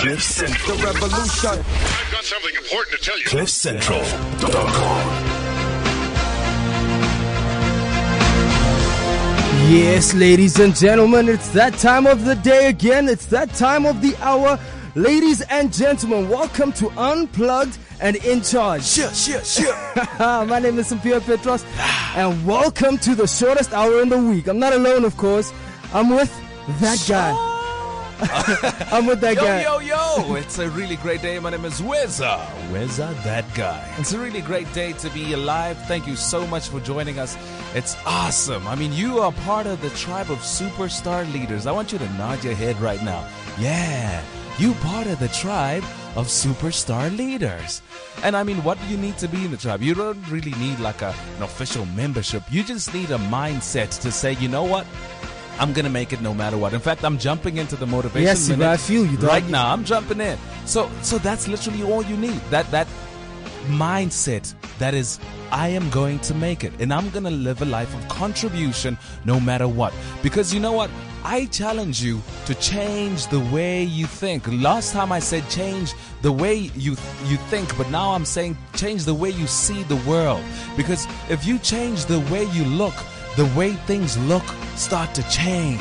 Cliff Central. The revolution. I've got something important to tell you. CliffCentral.com. Yes, ladies and gentlemen, it's that time of the day again. It's that time of the hour. Ladies and gentlemen, welcome to Unplugged and In Charge. Sure, sure, sure. My name is Sophia Petros, and welcome to the shortest hour in the week. I'm not alone, of course. I'm with that guy. I'm with that Yo, guy. yo, yo! Yo. It's a really great day. My name is Weza. Weza, that guy. It's a really great day to be alive. Thank you so much for joining us. It's awesome. I mean, you are part of the tribe of superstar leaders. I want you to nod your head right now. Yeah, you part of the tribe of superstar leaders. And I mean, what do you need to be in the tribe? You don't really need like a, an official membership. You just need a mindset to say, you know what? I'm gonna make it no matter what. In fact, I'm jumping into the motivation. Yes, minute bro, I feel you, right now. I'm jumping in. So, so that's literally all you need. That that mindset that is, I am going to make it, and I'm gonna live a life of contribution no matter what. Because you know what? I challenge you to change the way you think. Last time I said change the way you you think, but now I'm saying change the way you see the world. Because if you change the way you look, the way things look start to change.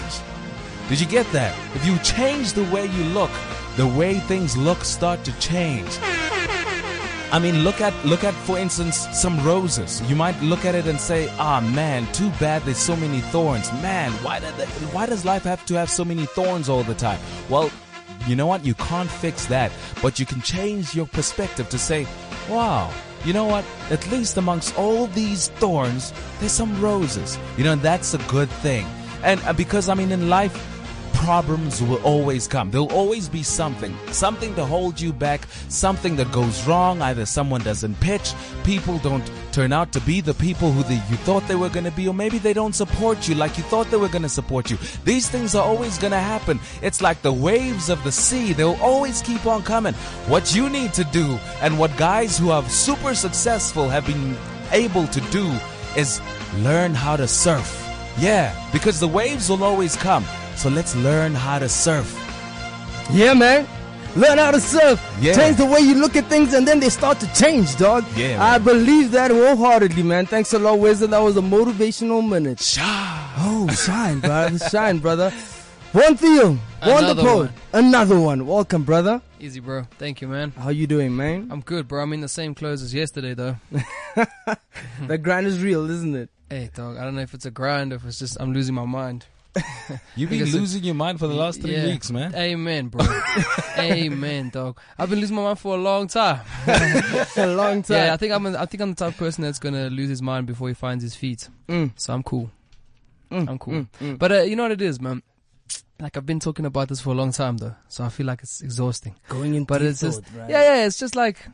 Did you get that? If you change the way you look, the way things look start to change. I mean, look at look at for instance some roses. You might look at it and say, "Ah, man, too bad there's so many thorns. Man, why did that, why does life have to have so many thorns all the time?" Well, you know what? You can't fix that, but you can change your perspective to say, "Wow, you know what? At least amongst all these thorns, there's some roses." You know, that's a good thing. And uh, because I mean, in life, problems will always come. There'll always be something, something to hold you back, something that goes wrong. Either someone doesn't pitch, people don't turn out to be the people who they, you thought they were going to be, or maybe they don't support you like you thought they were going to support you. These things are always going to happen. It's like the waves of the sea. They'll always keep on coming. What you need to do, and what guys who are super successful have been able to do, is learn how to surf. Yeah, because the waves will always come. So let's learn how to surf. Yeah, man. Learn how to surf. Yeah. Change the way you look at things, and then they start to change, dog. Yeah, man. I believe that wholeheartedly, man. Thanks a lot, Wizard. That was a motivational minute. Shine. Oh, shine, brother. Shine, brother. One Theo. One the Another poet. one. Another one. Welcome, brother. Easy, bro. Thank you, man. How you doing, man? I'm good, bro. I'm in the same clothes as yesterday, though. the grind is real, isn't it? hey, dog. I don't know if it's a grind or if it's just I'm losing my mind. You've been losing your mind for the last three Yeah. weeks, man. Amen, bro. Amen, dog. I've been losing my mind for a long time. a long time. Yeah, I think I'm. A, I think I'm the type of person that's gonna lose his mind before he finds his feet. Mm, So I'm cool. mm, I'm cool. mm, mm. But uh, you know what it is, man. Like I've been talking about this for a long time, though. So I feel like it's exhausting. going in, but it's just- right? Yeah, yeah. It's just like,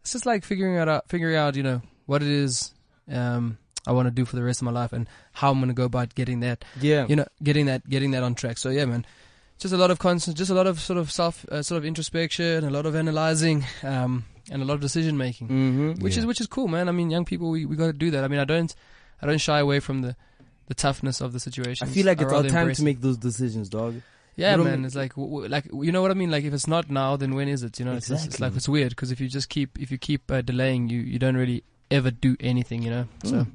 it's just like figuring out, out figuring out, you know, what it is um, I want to do for the rest of my life and how I'm gonna go about getting that, yeah. you know, getting that, getting that on track. So yeah, man, just a lot of constant, just a lot of sort of self, uh, sort of introspection, a lot of analyzing, um, and a lot of decision making, Mm-hmm. which Yeah. is which is cool, man. I mean, young people, we we got to do that. I mean, I don't, I don't shy away from the. The toughness of the situation. I feel like it's our time to make those decisions, dog. Yeah, You man. It's like, w- w- like you know what I mean. Like if it's not now, then when is it? You know, it's, it's like it's weird because if you just keep if you keep uh, delaying, you you don't really ever do anything. You know. So, Mm.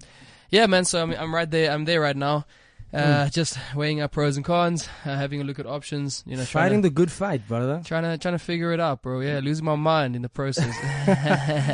yeah, man. So I'm I'm right there. I'm there right now. Mm. Uh, Just weighing up pros and cons, uh, having a look at options. You know, Fighting to, the good fight, brother. trying to trying to figure it out, bro. Yeah, losing my mind in the process.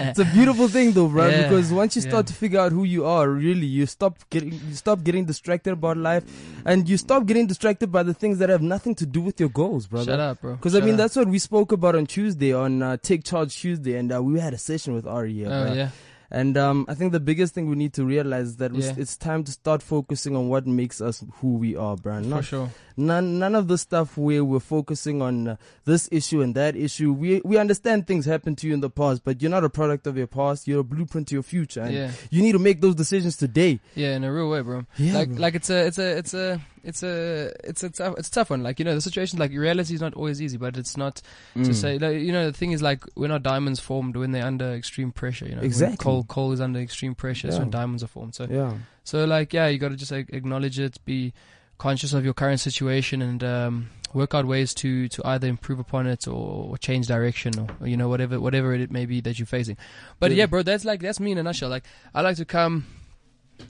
It's a beautiful thing, though, bro. Yeah, Because once you start yeah. to figure out who you are, really, you stop getting you stop getting distracted about life, and you stop getting distracted by the things that have nothing to do with your goals, brother. Shut up, bro. Because I mean, up. that's what we spoke about on Tuesday on uh, Take Charge Tuesday, and uh, we had a session with Ari. Here, Oh yeah. And um, I think the biggest thing we need to realize is that Yeah. it's time to start focusing on what makes us who we are, bro. For sure. none none of the stuff where we're focusing on uh, this issue and that issue. We we understand things happened to you in the past, but you're not a product of your past. You're a blueprint to your future, and Yeah. you need to make those decisions today. Yeah, in a real way, bro. Yeah, like bro. like it's a it's a it's a it's a it's a tough it's a tough one. Like you know, the situation like reality is not always easy, but it's not Mm. to say like, you know the thing is like when our diamonds formed when they're under extreme pressure. You know, When Exactly. coal coal is under extreme pressure. That's Yeah. when diamonds are formed. So Yeah, so like yeah, you got to just like, acknowledge it, be conscious of your current situation, and um, work out ways to to either improve upon it or, or change direction or, or, you know whatever whatever it may be that you're facing. But Yeah. yeah, bro, that's like that's me in a nutshell. Like I like to come,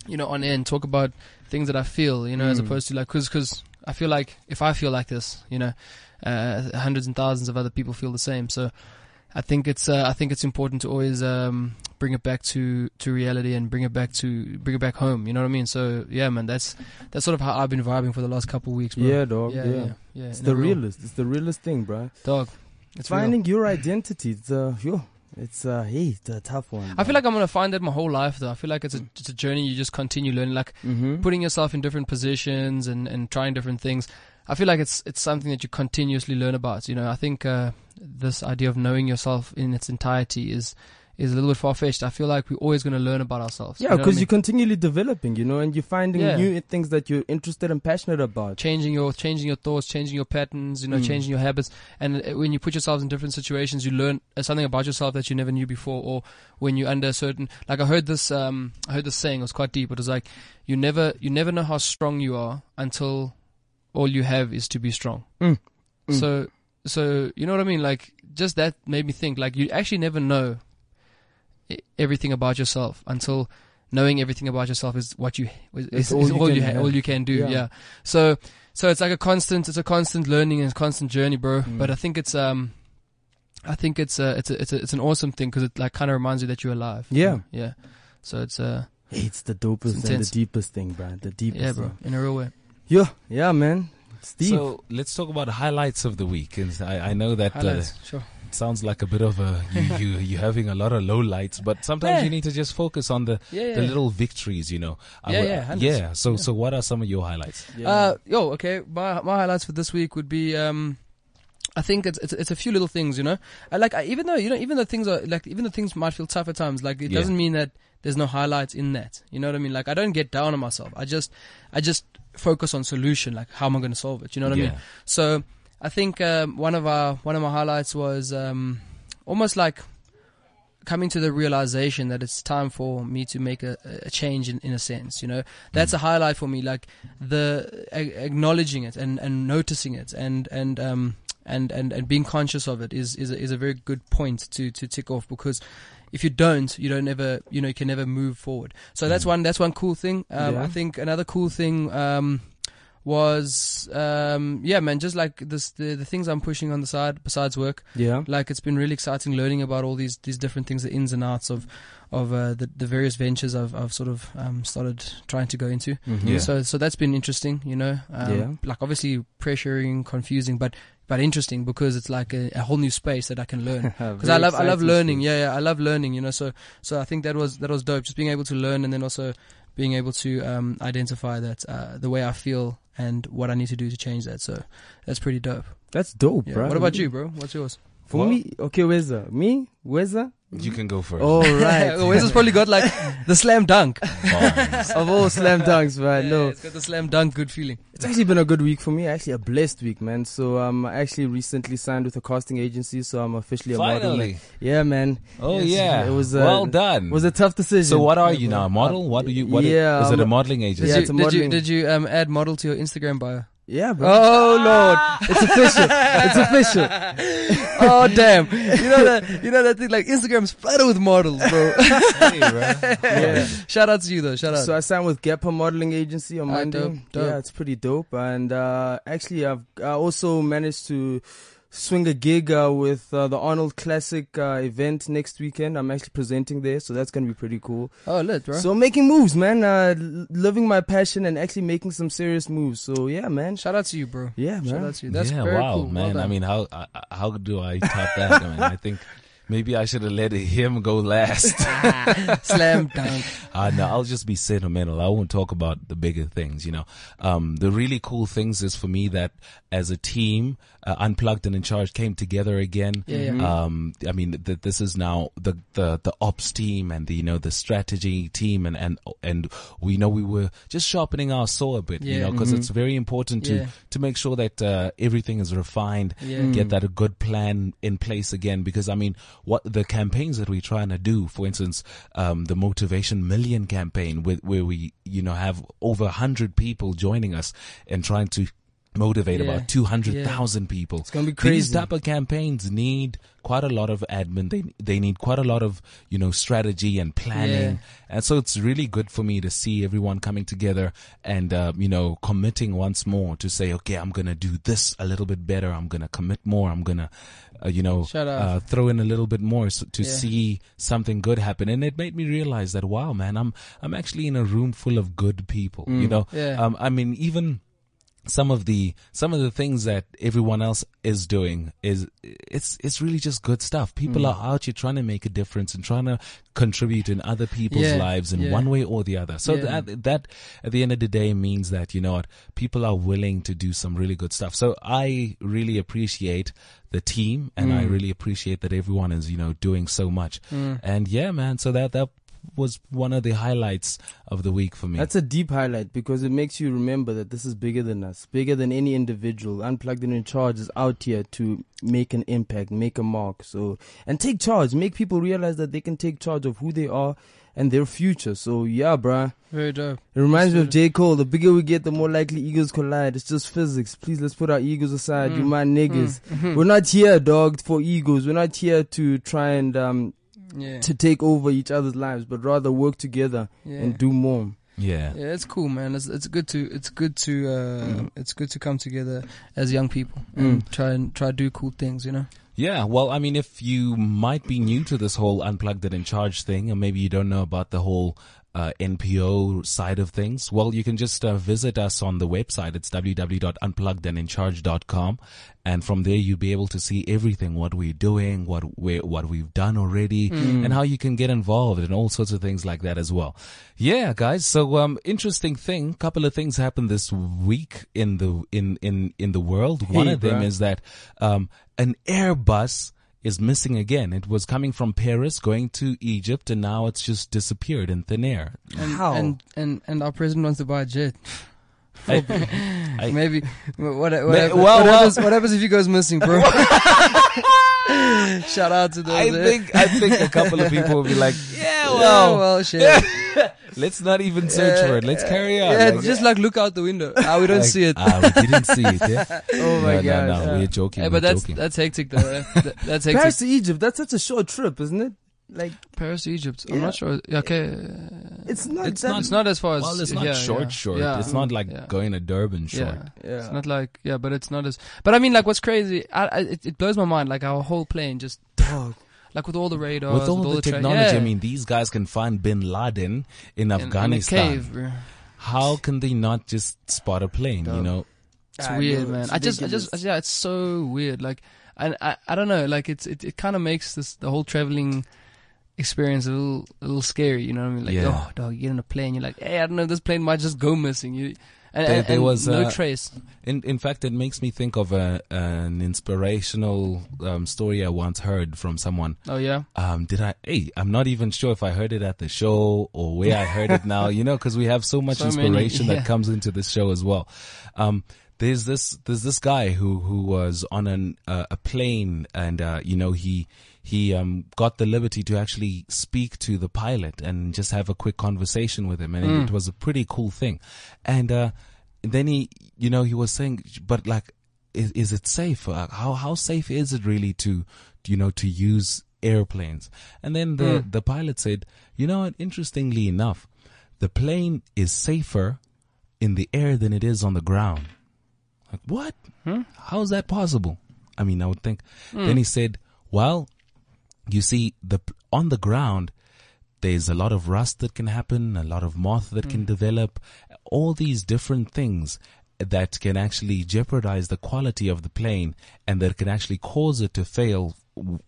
you know, on end, talk about things that I feel, you know, as Mm. opposed to like because because I feel like if I feel like this, you know, uh, hundreds and thousands of other people feel the same. So I think it's uh, I think it's important to always um, bring it back to, to reality and bring it back to bring it back home. You know what I mean? So yeah, man, that's that's sort of how I've been vibing for the last couple of weeks, bro. Yeah, dog. yeah, Yeah, yeah, yeah. It's the real- realest. It's the realest thing, bro. dog. It's real. Finding your identity. It's uh, yo, it's uh, hey, it's a tough one. I feel like I'm gonna find that my whole life, though. I feel like it's a it's a journey. You just continue learning, like mm-hmm. putting yourself in different positions and, and trying different things. I feel like it's it's something that you continuously learn about. You know, I think uh, this idea of knowing yourself in its entirety is is a little bit far fetched. I feel like we're always going to learn about ourselves. Yeah, you know I because mean? you're continually developing, you know, and you're finding Yeah. new things that you're interested and passionate about. changing your changing your thoughts, changing your patterns, you know, Mm. changing your habits. And when you put yourself in different situations, you learn uh, something about yourself that you never knew before. Or when you're under a certain, like I heard this, um, I heard this saying. It was quite deep. It was like you never you never know how strong you are until all you have is to be strong. Mm. Mm. So so you know what I mean? Like just that made me think. Like you actually never know everything about yourself until knowing everything about yourself is what you is, is, all is you all can you ha- have. all you can do. Yeah. Yeah. So so it's like a constant it's a constant learning and a constant journey, bro. Mm. But I think it's um I think it's uh it's a, it's a, it's an awesome thing because it like kind of reminds you that you're alive. Yeah. Yeah. So it's uh it's the dopest It's and the deepest thing, bro. The deepest. yeah, bro, thing. in a real way. Yeah, yeah, man. It's deep. So let's talk about highlights of the week. And I, I know that uh, sure. Sounds like a bit of a you, you you having a lot of low lights, but sometimes Yeah. you need to just focus on the Yeah, yeah. the little victories. You know. I Yeah, would- yeah, yeah. So so what are some of your highlights? yeah. Uh, yo, okay. My my highlights for this week would be um, I think it's it's, it's a few little things, you know. I like I, even though you know even though things are like even though things might feel tough at times, like it doesn't mean that there's no highlights in that. You know what I mean? Like I don't get down on myself. I just I just focus on solution. Like how am I going to solve it? You know what I mean? So I think um, one of our one of my highlights was um, almost like coming to the realization that it's time for me to make a, a change in, in a sense. You know, that's a highlight for me. Like the a- acknowledging it and, and noticing it and and um and, and, and being conscious of it is is a, is a very good point to to tick off because. If you don't, you don't ever, you know, you can never move forward. So that's one, that's one cool thing. Um, Yeah. I think another cool thing, um, was um yeah man just like this the the things i'm pushing on the side besides work yeah. like it's been really exciting learning about all these these different things the ins and outs of of uh, the the various ventures i've i've sort of um started trying to go into Mhm. Yeah. so so that's been interesting you know um, Yeah. like obviously pressuring confusing but but interesting because it's like a, a whole new space that i can learn because I love I love learning. shit. Yeah, yeah, I love learning. You know, so so I think that was that was dope. Just being able to learn and then also being able to um, identify that uh, the way I feel and what I need to do to change that. So that's pretty dope. That's dope, Yeah. bro. What about you, bro? What's yours? For me, okay, where's that? Me? Where's that? You can go first. Oh, right. oh, Wes has probably got like the slam dunk. Of all slam dunks, right? Yeah, no. it's got the slam dunk. Good feeling. It's actually been a good week for me. Actually, a blessed week, man. So um, I actually recently signed with a casting agency, so I'm officially a model. Finally. Yeah, man. Oh Yes, yeah. it was, uh, well done. It was a tough decision. so what are you now? A model? What do you? What Yeah, is it? A um, modeling agency? Did Yeah, you it's a did you did you um, add model to your Instagram bio? Yeah, bro. Oh lord! It's official. it's official. oh damn! You know that you know that thing like Instagram's flooded with models, bro. Hey, bro. Yeah. Shout out to you though. Shout out. So I signed with Gepa Modeling Agency on Ah, Monday. dope, dope. Yeah, it's pretty dope. And uh, actually, I've I also managed to swing a gig uh, with uh, the Arnold Classic uh, event next weekend. I'm actually presenting there, so that's gonna be pretty cool. oh lit, bro. So making moves, man. Uh, l- living my passion and actually making some serious moves. So yeah, man. Shout out to you, bro. Yeah, Shout man. out to you. That's yeah, very wow, cool. Well man. I mean, how uh, how do I top that? man? I think maybe I should have let him go last. slam dunk. Uh, no, I'll just be sentimental. I won't talk about the bigger things, you know. Um, the really cool things is for me that as a team, uh, Unplugged and In Charge came together again. Yeah, yeah. Um, I mean, th- this is now the, the, the ops team and the, you know, the strategy team and, and, and we know we were just sharpening our saw a bit, you know, because it's very important to, Yeah. to make sure that, uh, everything is refined Yeah. get that a good plan in place again because I mean what the campaigns that we're trying to do for instance um, the motivation million campaign with, where we you know have over 100 people joining us and trying to motivate Yeah. about 200,000 people. It's gonna be crazy. These type of campaigns need quite a lot of admin. They, they need quite a lot of, you know, strategy and planning. And so it's really good for me to see everyone coming together and, uh, you know, committing once more to say, okay, I'm going to do this a little bit better. I'm going to commit more. I'm going to, uh, you know, uh, throw in a little bit more so, to Yeah. see something good happen. And it made me realize that, wow, man, I'm, I'm actually in a room full of good people, you know? Yeah. Um, I mean, even, some of the some of the things that everyone else is doing is it's it's really just good stuff. People Mm. are out here trying to make a difference and trying to contribute in other people's Yeah, lives in yeah. one way or the other. So Yeah. that that at the end of the day means that you know what people are willing to do some really good stuff. So I really appreciate the team and Mm. I really appreciate that everyone is you know doing so much. And yeah, man. So that that was one of the highlights of the week for me. That's a deep highlight because it makes you remember that this is bigger than us, bigger than any individual. Unplugged and in charge is out here to make an impact, make a mark. So, and take charge, make people realize that they can take charge of who they are and their future. So, yeah, bruh. Very dope. It reminds me of J. Cole. The bigger we get, the more likely egos collide. It's just physics. Please, let's put our egos aside. Mm. You my niggas. We're not here, dog, for egos. We're not here to try and, um, Yeah. to take over each other's lives, but rather work together Yeah. and do more. yeah. Yeah, it's cool, man. It's it's good to it's good to uh, it's good to come together as young people and try and try to do cool things. You know. Yeah, well, I mean, if you might be new to this whole unplugged and in charge thing, and maybe you don't know about the whole uh, NPO side of things, well, you can just uh, visit us on the website. It's www.unpluggedandInCharge.com, and from there you'll be able to see everything: what we're doing, what we what we've done already, and how you can get involved, and all sorts of things like that as well. Yeah, guys. So, um, interesting thing. Couple of things happened this week in the in in in the world. One Hey, of them bruh. is that um, an Airbus is missing again. It was coming from Paris going to Egypt and now it's just disappeared in thin air. And, How? And and and our president wants to buy a jet. I- I- Maybe what what, what, happens, well, what, well- happens, what happens if he goes missing, bro? Shout out to those. I eh? think I think a couple of people will be like, yeah, Yeah, well, well, shit. let's not even search for it. Let's carry on. Yeah, Like, just like look out the window. Ah, we don't like, see it. Ah, we didn't see it. Yeah? Oh my no, god. no, no, we're joking. Hey, we're but that's joking. that's hectic though. eh? That- that's hectic. Paris to Egypt, that's such a short trip, isn't it? Like, Paris to Egypt. I'm Yeah. not sure. Yeah, Okay, it's not It's not- it's not as far as. well, it's not yeah, short, yeah. short. Yeah. It's not like Yeah. going to Durban short. Yeah. Yeah. It's not like yeah, but it's not as. But I mean, like, what's crazy? I, I, it, it blows my mind. Like our whole plane just Dog. like with all the radars, With all the tra- technology, yeah. I mean, these guys can find Bin Laden in In- in Afghanistan. cave, bro. How can they not just spot a plane? You know, It's I weird, know, man. it's I just, I just, yeah, it's so weird. Like, and I, I don't know. Like, it's, it, it kind of makes this the whole traveling experience a little, a little scary. You know what I mean? Like, Yeah. oh, dog, you get on a plane, you're like, hey, I don't know, this plane might just go missing. You, and, There- there and was, no uh, trace. in in fact, it makes me think of a an inspirational um, story I once heard from someone. Oh yeah, Um, did I? Hey, I'm not even sure if I heard it at the show or where I heard it now. You know, because we have so much So many, inspiration yeah. that comes into this show as well. Um, there's this there's this guy who who was on an uh, a plane and uh, you know he he um got the liberty to actually speak to the pilot and just have a quick conversation with him. And Mm. it was a pretty cool thing. And uh then he you know he was saying but like is, is it safe? Uh, how how safe is it really to you know to use airplanes? And then the the pilot said you know what? Interestingly enough the plane is safer in the air than it is on the ground like what? Hmm? How is that possible? I mean i would think. Hmm. Then he said well you see the on the ground there's a lot of rust that can happen a lot of moth that can hmm. develop all these different things that can actually jeopardize the quality of the plane and that can actually cause it to fail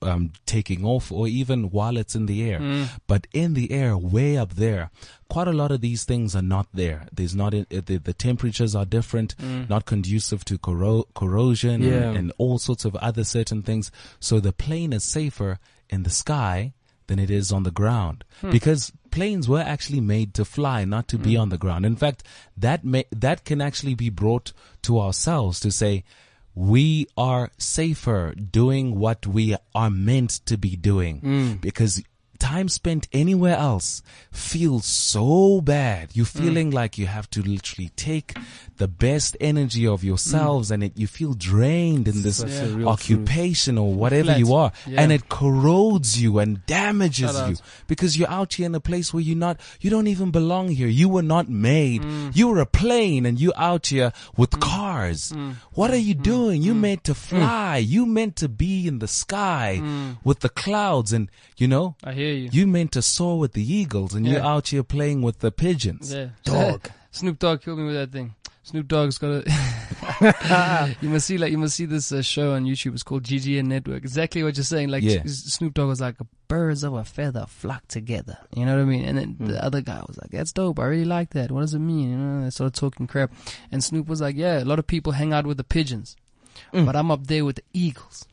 um, taking off or even while it's in the air. But in the air, way up there, quite a lot of these things are not there. There's not, uh, the, the temperatures are different, not conducive to corro- corrosion and- Yeah. and all sorts of other certain things. So the plane is safer in the sky than it is on the ground because planes were actually made to fly, not to be on the ground. In fact, that may, that can actually be brought to ourselves to say, we are safer doing what we are meant to be doing. Mm. Because time spent anywhere else feels so bad. You're Mm. feeling like you have to literally take the best energy of yourselves and it, you feel drained in this real occupation or whatever Flat. you are. Yeah. And it corrodes you and damages Shout out. you because you're out here in a place where you're not, you don't even belong here. You were not made. Mm. You were a plane and you're out here with cars. Mm. What are you doing? You meant to fly. You meant to be in the sky Mm. with the clouds and, you know, I hear you. you meant to soar with the eagles and you're out here playing with the pigeons. Yeah. Dog. Snoop Dogg killed me with that thing. Snoop Dogg's got a. you must see like you must see this uh, show on YouTube. It's called GGN Network. Exactly what you're saying. Like Yeah. Snoop Dogg was like birds of a feather flock together. You know what I mean? And then Hmm. the other guy was like, "That's dope. I really like that. What does it mean?" You know, they started talking crap. And Snoop was like, "Yeah, a lot of people hang out with the pigeons, Hmm. but I'm up there with the eagles."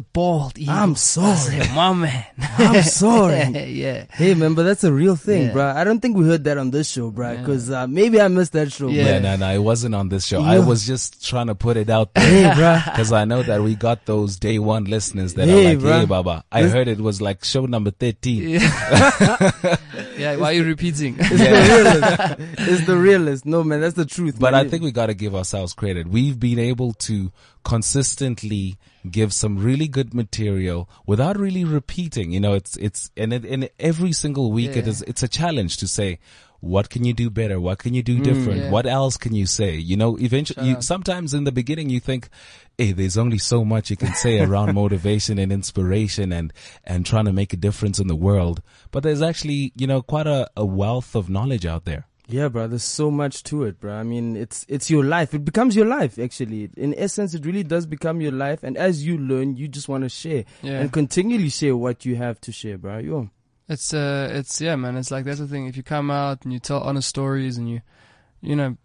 The bald eagles. I'm sorry. said, my man. I'm sorry. yeah. Hey man, but that's a real thing, Yeah. bruh. I don't think we heard that on this show, bruh. Yeah. Because uh, maybe I missed that show. Yeah. Yeah, no, no, it wasn't on this show. I was just trying to put it out there. Hey, bruh. Because I know that we got those day one listeners that Hey, are like, bruh. hey, Baba. I This- heard it was like show number 13. Yeah, why are you repeating? It's the realest. It's the realest. No man, that's the truth. But man. I think we got to give ourselves credit. We've been able to consistently give some really good material without really repeating. You know, it's, it's, and it, and every single week it Yeah. is, it's a challenge to say, what can you do better? What can you do different? Mm, yeah. What else can you say? You know, eventually, you, sometimes in the beginning you think, hey, there's only so much you can say around motivation and inspiration and, and trying to make a difference in the world. But there's actually, you know, quite a, a wealth of knowledge out there. Yeah, bro. There's so much to it, bro. I mean, it's it's your life. It becomes your life, actually. In essence, it really does become your life. And as you learn, you just want to share Yeah. and continually share what you have to share, bro. Yo. It's uh, it's yeah, man. It's like that's the thing. If you come out and you tell honest stories and you, you know,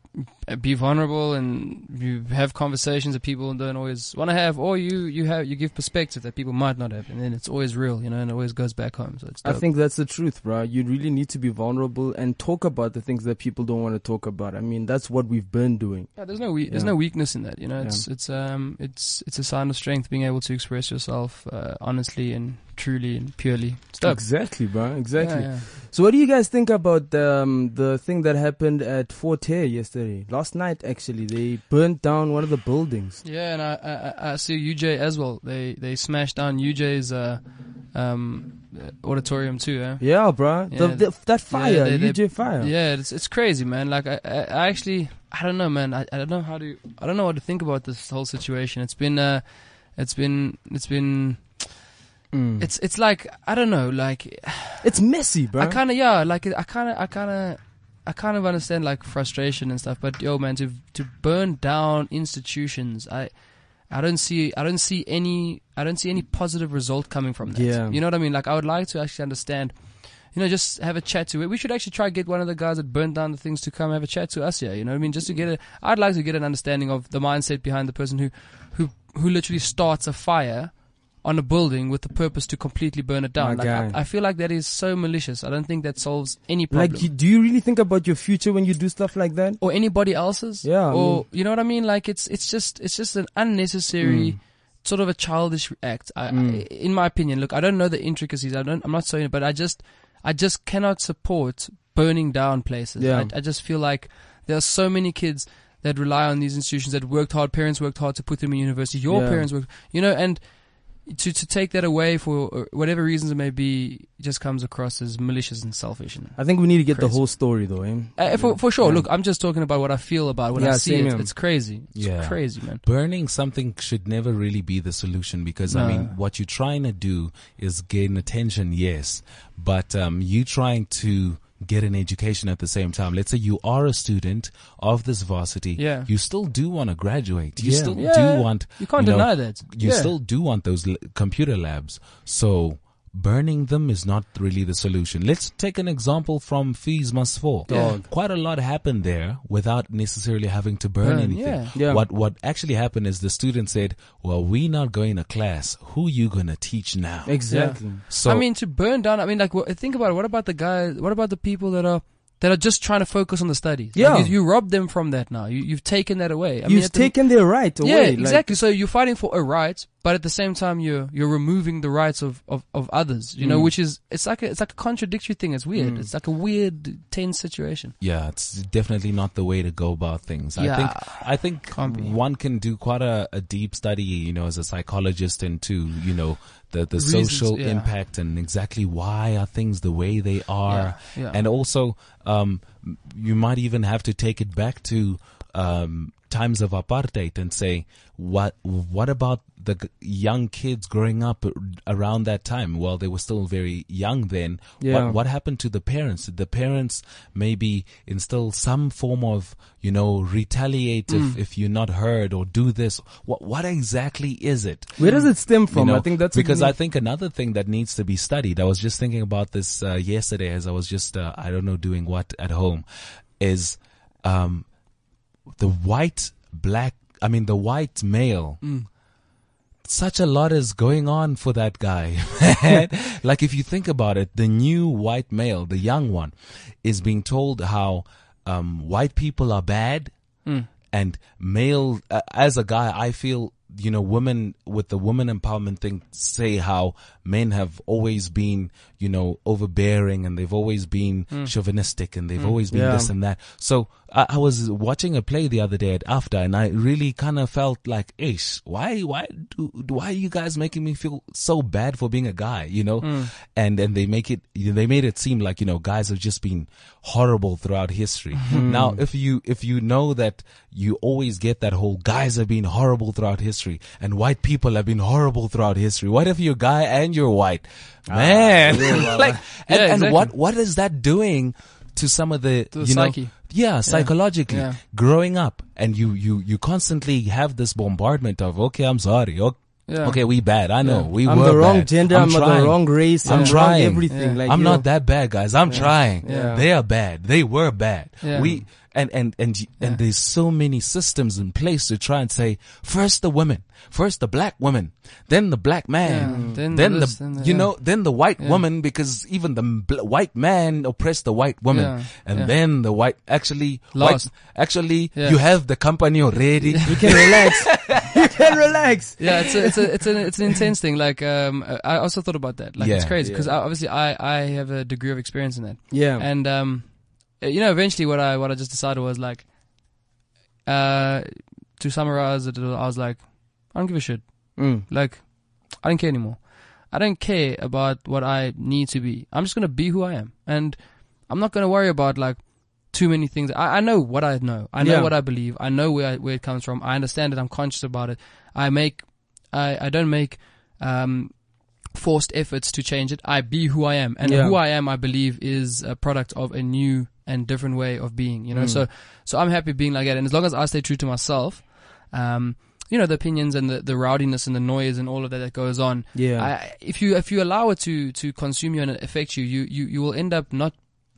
be vulnerable and you have conversations that people don't always want to have, or you you have you give perspective that people might not have, and then it's always real, you know, and it always goes back home. So it's I think that's the truth, bro. You really need to be vulnerable and talk about the things that people don't want to talk about. I mean, that's what we've been doing. yeah, there's no we- there's no weakness in that, you know. It's it's um it's it's a sign of strength being able to express yourself uh, honestly and truly and purely. Dope. Exactly, bro. Exactly. Yeah, yeah. So, what do you guys think about um, the thing that happened at Fort Hare yesterday? Last night, actually, they burnt down one of the buildings. Yeah, and I, I, I- see UJ as well. They they smashed down UJ's uh, um, auditorium too. Eh? Yeah, bro. Yeah. the, that fire, they- they- UJ fire. Yeah, it's it's crazy, man. Like I, I, I actually I don't know, man. I, I don't know how to I don't know what to think about this whole situation. It's been uh, it's been it's been Mm. it's it's like I don't know, like It's messy, bro. I kind of yeah, like I kind of I kind of I kind of understand like frustration and stuff, but yo, man, to to burn down institutions, I. I don't see I don't see any I don't see any positive result coming from that. Yeah. You know what I mean? Like I would like to actually understand you know, just have a chat to it. We should actually try get one of the guys that burned down the things to come have a chat to us here. You know what I mean? Just to get a, I'd like to get an understanding of the mindset behind the person who, who, who literally starts a fire on a building with the purpose to completely burn it down. Like, I. I feel like that is so malicious. I don't think that solves any problem. Like, you, do you really think about your future when you do stuff like that? or anybody else's. Yeah, I Or mean- you know what I mean? Like it's it's just it's just an unnecessary Mm. sort of a childish act. I, Mm. I, in my opinion, look, I don't know the intricacies. I don't. I'm not saying it, but I just I just cannot support burning down places. Yeah. I, I just feel like there are so many kids that rely on these institutions that worked hard. Parents worked hard to put them in university. Your Yeah. parents worked, you know, and to to take that away for uh, whatever reasons it may be, just comes across as malicious and selfish. And I think we need to get the whole story, though, eh? uh, for for sure. Yeah. Look, I'm just talking about what I feel about when I see it. It's crazy. It's Yeah. crazy, man. burning something should never really be the solution because I mean what you're trying to do is gain attention, yes, but um, you trying to get an education at the same time. Let's say you are a student of this varsity. Yeah. You still do want to graduate. You Yeah. still Yeah, do want. You can't know, deny that. You Yeah. still do want those l- computer labs. So burning them is not really the solution. Let's take an example from Fees Must Fall. Yeah. Quite a lot happened there without necessarily having to burn, Burn, anything. yeah. Yeah. What what actually happened is the student said, "Well, we not going to class. Who you gonna teach now?" Exactly. So I mean, to burn down. I mean, like, think about it. What about the guys? What about the people that are that are just trying to focus on the studies? Like, Yeah. you, you robbed them from that. Now you, you've taken that away. I mean, You've at the- taken their right away. Yeah, like- exactly. so you're fighting for a right, but at the same time you're you're removing the rights of, of, of others. You Mm. know, which is it's like a, it's like a contradictory thing. It's weird. It's like a weird tense situation. Yeah, it's definitely not the way to go about things. Yeah. I think I think one can do quite a, a deep study, you know, as a psychologist into, you know, the, the Reasons, social yeah. impact and exactly why are things the way they are. Yeah, yeah. And also, um, you might even have to take it back to, um, times of apartheid and say, what, what about the young kids growing up around that time? Well, they were still very young then. Yeah. What, what happened to the parents? Did the parents maybe instill some form of, you know, retaliate Mm. if, if you're not heard or do this? What, what exactly is it? Where does it stem You from? know, I think that's because I think another thing that needs to be studied. I was just thinking about this uh, yesterday as I was just uh, I don't know doing what at home is um, the white black. I mean the white male. Such a lot is going on for that guy. like if you think about it, the new white male, the young one, is being told how um, white people are bad and male uh, as a guy i feel you know women with the women empowerment thing say how men have always been you know overbearing and they've always been chauvinistic and they've always been Yeah. this and that so I, I was watching a play the other day at after and i really kind of felt like ish why why do why are you guys making me feel so bad for being a guy? You know? Hmm. And and they make it they made it seem like you know guys have just been horrible throughout history. Hmm. Now if you if you know that you always get that whole guys have been horrible throughout history and white people have been horrible throughout history. What if you're a guy and you're white? Ah, Man. like and, Yeah, and what what is that doing to some of the, To the you know yeah psychologically Yeah. growing up and you you you constantly have this bombardment of okay i'm sorry okay, Yeah. okay we bad i know Yeah. we I'm were the wrong bad. gender. I'm, not trying. the wrong race. I'm I'm, trying. everything. Yeah. Like I'm yo, not that bad, guys. I'm trying. Yeah. They are bad. They were bad. Yeah. We and and and and there's so many systems in place to try and say first the women, first the black woman, then the black man, Yeah. Then then, the the, this, then the- you yeah. know then the white woman because even the bl- white man oppressed the white woman, and then the white actually Last. white actually you have the company already. You can relax. you can relax. yeah, it's a, it's a, it's an, it's an intense thing. Like, um, I also thought about that. Like, it's crazy because obviously I, I have a degree of experience in that. Yeah. And, um, uh, you know, eventually what I, what I just decided was like, uh, to summarize it, I was like, I don't give a shit. Mm. Like, I don't care anymore. I don't care about what I need to be. I'm just gonna be who I am, and I'm not gonna worry about like too many things. I, I know what I know. I know Yeah. what I believe. I know where I, where it comes from. I understand it. I'm conscious about it. I make, I I don't make, um, forced efforts to change it. I be who I am, and Yeah. who I am, I believe, is a product of a new and different way of being. You know, Mm. so so I'm happy being like that, and as long as I stay true to myself, um, you know, the opinions and the, the rowdiness and the noise and all of that that goes on. Yeah. I, if you if you allow it to to consume you and affect you, you you you will end up not.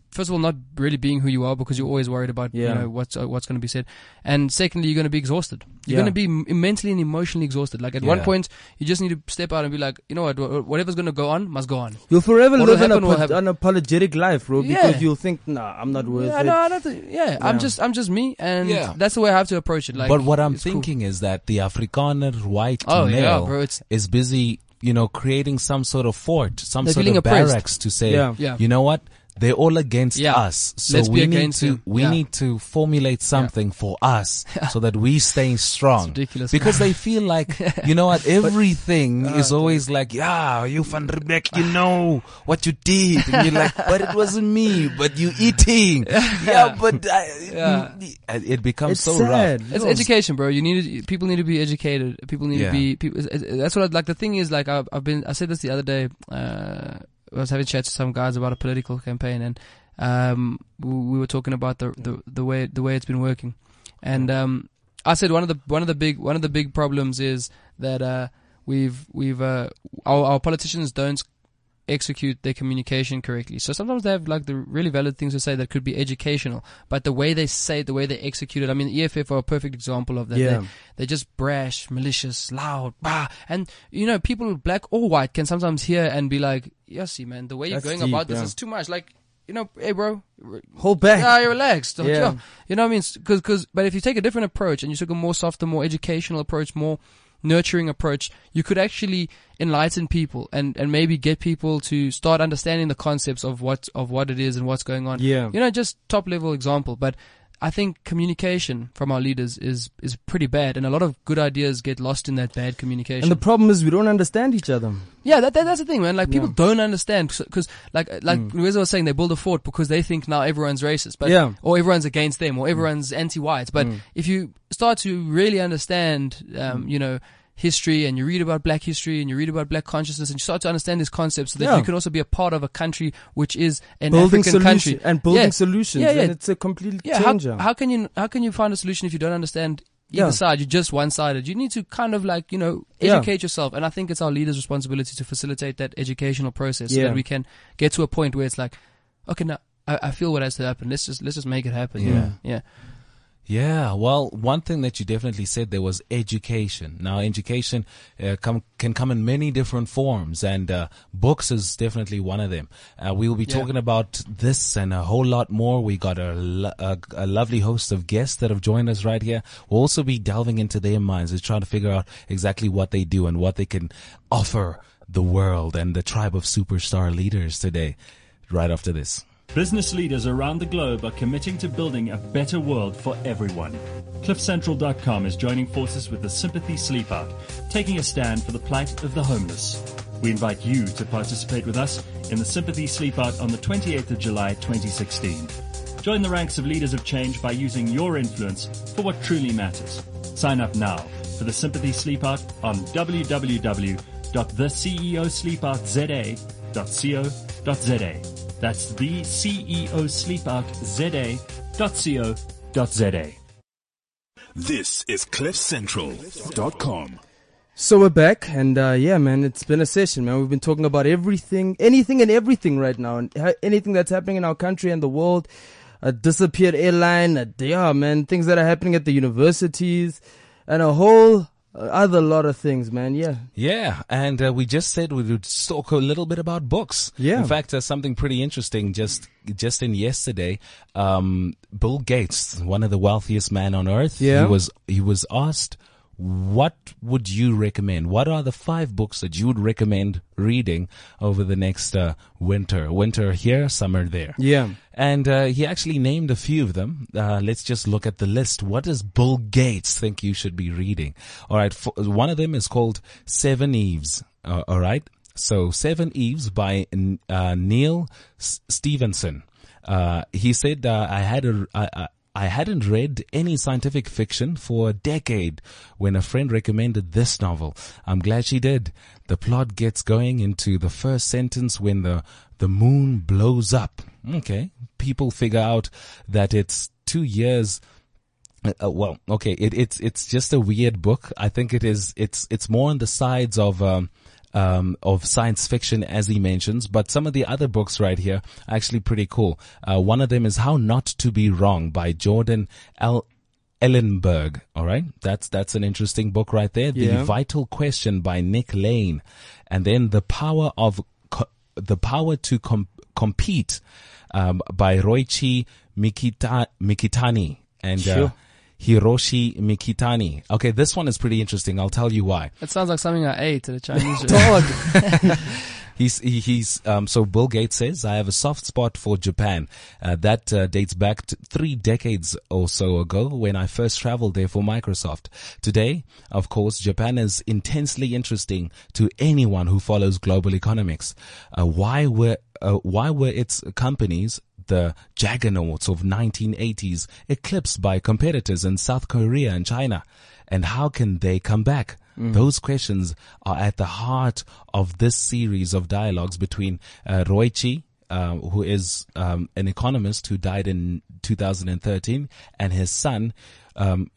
First of all, not really being who you are because you're always worried about you know what's uh, what's going to be said, and secondly, you're going to be exhausted. You're Yeah. going to be m- mentally and emotionally exhausted. Like at one point, you just need to step out and be like, you know what, whatever's going to go on must go on. You'll forever What'll live an happen will apo- happen. unapologetic life, bro, because you'll think, nah, I'm not worth Yeah, it. no, I don't think, yeah, I'm just I'm just me, and Yeah. that's the way I have to approach it. Like, but what I'm it's cool. thinking is that the Afrikaner white Oh, male yeah, bro, it's- is busy, you know, creating some sort of fort, some They're sort of oppressed. barracks to say, Yeah. Yeah. you know what? They're all against Yeah. us. So Let's we need to him. we Yeah. need to formulate something for us so that we stay strong. It's ridiculous, Because they feel like you know what everything Uh, is always like, yeah, you van Riebeeck, you know what you did. And you're like, but it wasn't me, but you eating. Yeah, but I, Yeah. it becomes It's so sad. rough. It's education, bro. You need to, people need to be educated. People need Yeah. to be people. it's- it's- That's what I, like. The thing is, like I've, I've been. I said this the other day. Uh, I was having chats with some guys about a political campaign, and um, we, we were talking about the, the the way the way it's been working, and um, I said one of the one of the big one of the big problems is that uh, we've we've uh, our, our politicians don't execute their communication correctly. So sometimes they have like the really valid things to say that could be educational, but the way they say it, the way they execute it, I mean, EFF are a perfect example of that. Yeah. They, they're just brash, malicious, loud, bah. And, you know, people, black or white, can sometimes hear and be like, yes, see, man, the way you're going deep, about this yeah. is too much. Like, you know, hey, bro, Hold back. yeah, you're relaxed. Yeah. you? You know what I mean? Cause, cause, but if you take a different approach and you took a more softer, more educational approach, more, nurturing approach, you could actually enlighten people and, and maybe get people to start understanding the concepts of what of what it is and what's going on. Yeah. You know, just top level example, but I think communication from our leaders is is pretty bad, and a lot of good ideas get lost in that bad communication. And the problem is we don't understand each other. Yeah, that, that that's the thing, man. Like people Yeah. don't understand because, like, like mm. Luisa was saying, they build a fort because they think now everyone's racist, but Yeah. or everyone's against them, or mm. everyone's anti-white. But mm. if you start to really understand, um, you know, history, and you read about Black history, and you read about Black consciousness, and you start to understand these concepts, so that Yeah. you can also be a part of a country which is an building African country and building Yeah. solutions. Yeah, yeah. And it's a complete Yeah, how, changer. how can you how can you find a solution if you don't understand either Yeah. side? You're just one sided. You need to kind of like you know Yeah. educate yourself, and I think it's our leaders' responsibility to facilitate that educational process so that we can get to a point where it's like, okay, now I, I feel what has to happen. Let's just let's just make it happen. Yeah. yeah. Yeah, well, one thing that you definitely said there was education. Now, education uh, come, can come in many different forms, and uh, books is definitely one of them. Uh, we will be Yeah. talking about this and a whole lot more. We got a, lo- a, a lovely host of guests that have joined us right here. We'll also be delving into their minds and trying to figure out exactly what they do and what they can offer the world and the tribe of superstar leaders today. Right after this. Business leaders around the globe are committing to building a better world for everyone. CliffCentral.com is joining forces with the Sympathy Sleepout, taking a stand for the plight of the homeless. We invite you to participate with us in the Sympathy Sleepout on the 28th of July 2016. Join the ranks of leaders of change by using your influence for what truly matters. Sign up now for the Sympathy Sleepout on www.theceosleepoutza.co.za. That's the CEO Sleepout.za.co.za. This is CliffCentral.com. So we're back, and uh, yeah, man, it's been a session, man. We've been talking about everything, anything and everything right now, and ha- anything that's happening in our country and the world. A disappeared airline, a, yeah, man, things that are happening at the universities, and a whole other lot of things, man. Yeah, Yeah, and uh, we just said we would talk a little bit about books. Yeah. In fact, uh, something pretty interesting just just in yesterday, um, Bill Gates, one of the wealthiest men on earth, Yeah. he was he was asked, "What would you recommend? What are the five books that you would recommend reading over the next uh, winter? Winter here, summer there." yeah. And uh, he actually named a few of them. Uh, let's just look at the list. What does Bill Gates think you should be reading? All right, one of them is called Seveneves. Uh, all right, so Seveneves by N- uh, Neal S- Stephenson. Uh, he said, uh, "I had a." I, I, hadn't read any scientific fiction for a decade when a friend recommended this novel. I'm glad she did. The plot gets going into the first sentence when the, the moon blows up. Okay. People figure out that it's two years uh, uh, well, okay, it, it's it's just a weird book. I think it is. It's it's more on the sides of um, um, of science fiction, as he mentions. But some of the other books right here are actually pretty cool. Uh, one of them is How Not to Be Wrong by Jordan L. Ellenberg. All right, that's that's an interesting book right there. The Vital Question by Nick Lane, and then The Power of Co- the Power to Com- Compete um, by Ryoichi Mikita- Mikitani and uh, Sure. Hiroshi Mikitani. Okay, this one is pretty interesting. I'll tell you why. It sounds like something I ate at a Chinese restaurant. Dog. He's he, he's um so Bill Gates says I have a soft spot for Japan. Uh, that uh, dates back to three decades or so ago when I first traveled there for Microsoft. Today, of course, Japan is intensely interesting to anyone who follows global economics. Uh, why were uh, why were its companies the juggernauts of 1980s eclipsed by competitors in South Korea and China? And how can they come back? Those questions are at the heart of this series of dialogues between uh, Ryoichi, uh, who is um, an economist who died in 2013, and his son, um,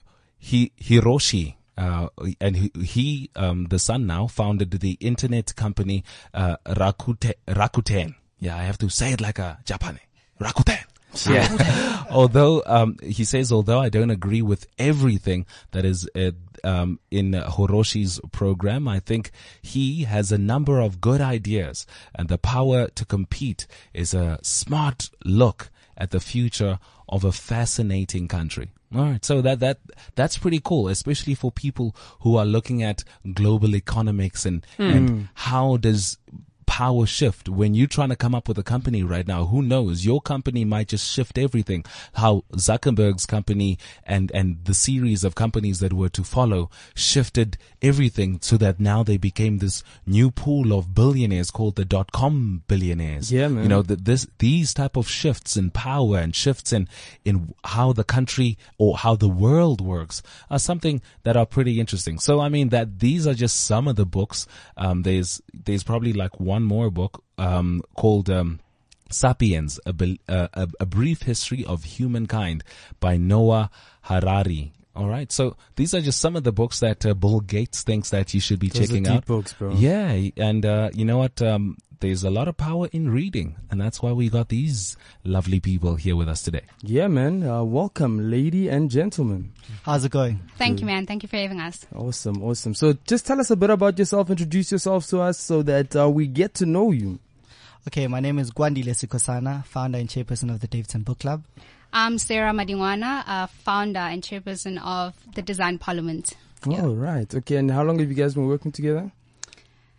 Hi- Hiroshi. Uh, and he, he um, the son now, founded the internet company uh, Rakuten, Rakuten. Yeah, I have to say it like a Japanese. Rakuten. Yeah. although um, he says, although I don't agree with everything that is uh, um, in Hiroshi's program, I think he has a number of good ideas, and the power to compete is a smart look at the future of a fascinating country. All right, so that that that's pretty cool, especially for people who are looking at global economics and and how does power shift when you're trying to come up with a company right now who knows your company might just shift everything how zuckerberg's company and and the series of companies that were to follow shifted everything so that now they became this new pool of billionaires called the dot com billionaires Yeah, man. you know that this these type of shifts in power and shifts in in how the country or how the world works are something that are pretty interesting. So I mean that these are just some of the books. Um, there's there's probably like one more book um, called. Um, Sapiens, a, uh, a, a brief history of humankind by Noah Harari. All right. So these are just some of the books that uh, Bill Gates thinks that you should be Those checking out. books, bro. Yeah. And, uh, you know what? Um, there's a lot of power in reading. And that's why we got these lovely people here with us today. Yeah, man. Uh, welcome, lady and gentlemen. How's it going? Thank you, man. Thank you for having us. Awesome, awesome. So just tell us a bit about yourself. Introduce yourself to us so that uh, we get to know you. Okay, my name is Gwandile Sikosana, founder and chairperson of the Daveyton Book Club. I'm Sarah Madingwana, uh, founder and chairperson of the Design Parliament. Yeah. All right. Okay. And how long have you guys been working together?